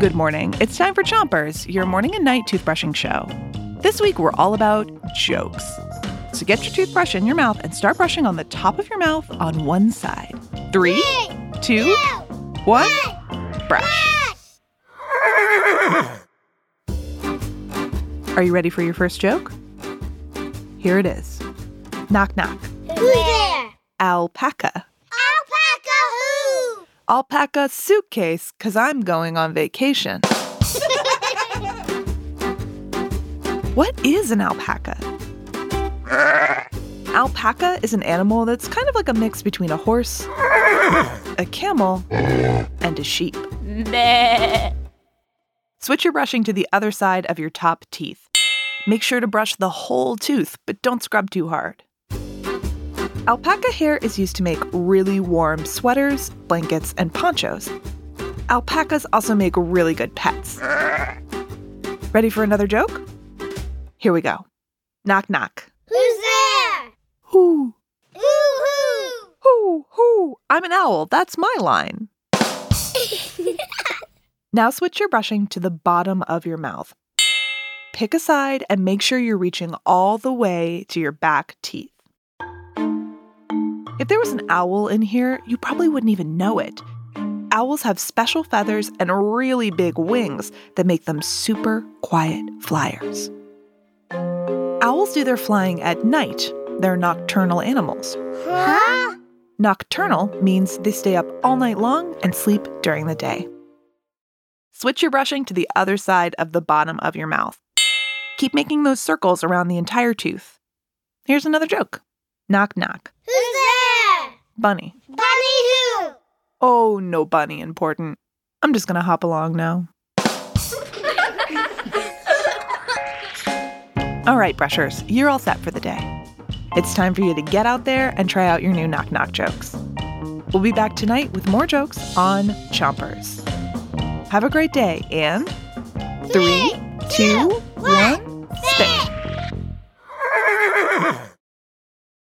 Good morning. It's time for Chompers, your morning and night toothbrushing show. This week, we're all about jokes. So get your toothbrush in your mouth and start brushing on the top of your mouth on one side. Three, two, one, brush. Are you ready for your first joke? Here it is. Knock, knock. Who's there? Alpaca. Alpaca who? Alpaca suitcase, because I'm going on vacation. What is an alpaca? Alpaca is an animal that's kind of like a mix between a horse, a camel, and a sheep. Switch your brushing to the other side of your top teeth. Make sure to brush the whole tooth, but don't scrub too hard. Alpaca hair is used to make really warm sweaters, blankets, and ponchos. Alpacas also make really good pets. Ready for another joke? Here we go. Knock, knock. Who's there? Who? Who who? whoo, whoo. I'm an owl. That's my line. Now switch your brushing to the bottom of your mouth. Pick a side and make sure you're reaching all the way to your back teeth. If there was an owl in here, you probably wouldn't even know it. Owls have special feathers and really big wings that make them super quiet flyers. Owls do their flying at night. They're nocturnal animals. Huh? Nocturnal means they stay up all night long and sleep during the day. Switch your brushing to the other side of the bottom of your mouth. Keep making those circles around the entire tooth. Here's another joke. Knock, knock. Who's there? Bunny. Bunny who? Oh, no bunny important. I'm just gonna hop along now. all right, brushers, you're all set for the day. It's time for you to get out there and try out your new knock knock jokes. We'll be back tonight with more jokes on Chompers. Have a great day and three, two, one.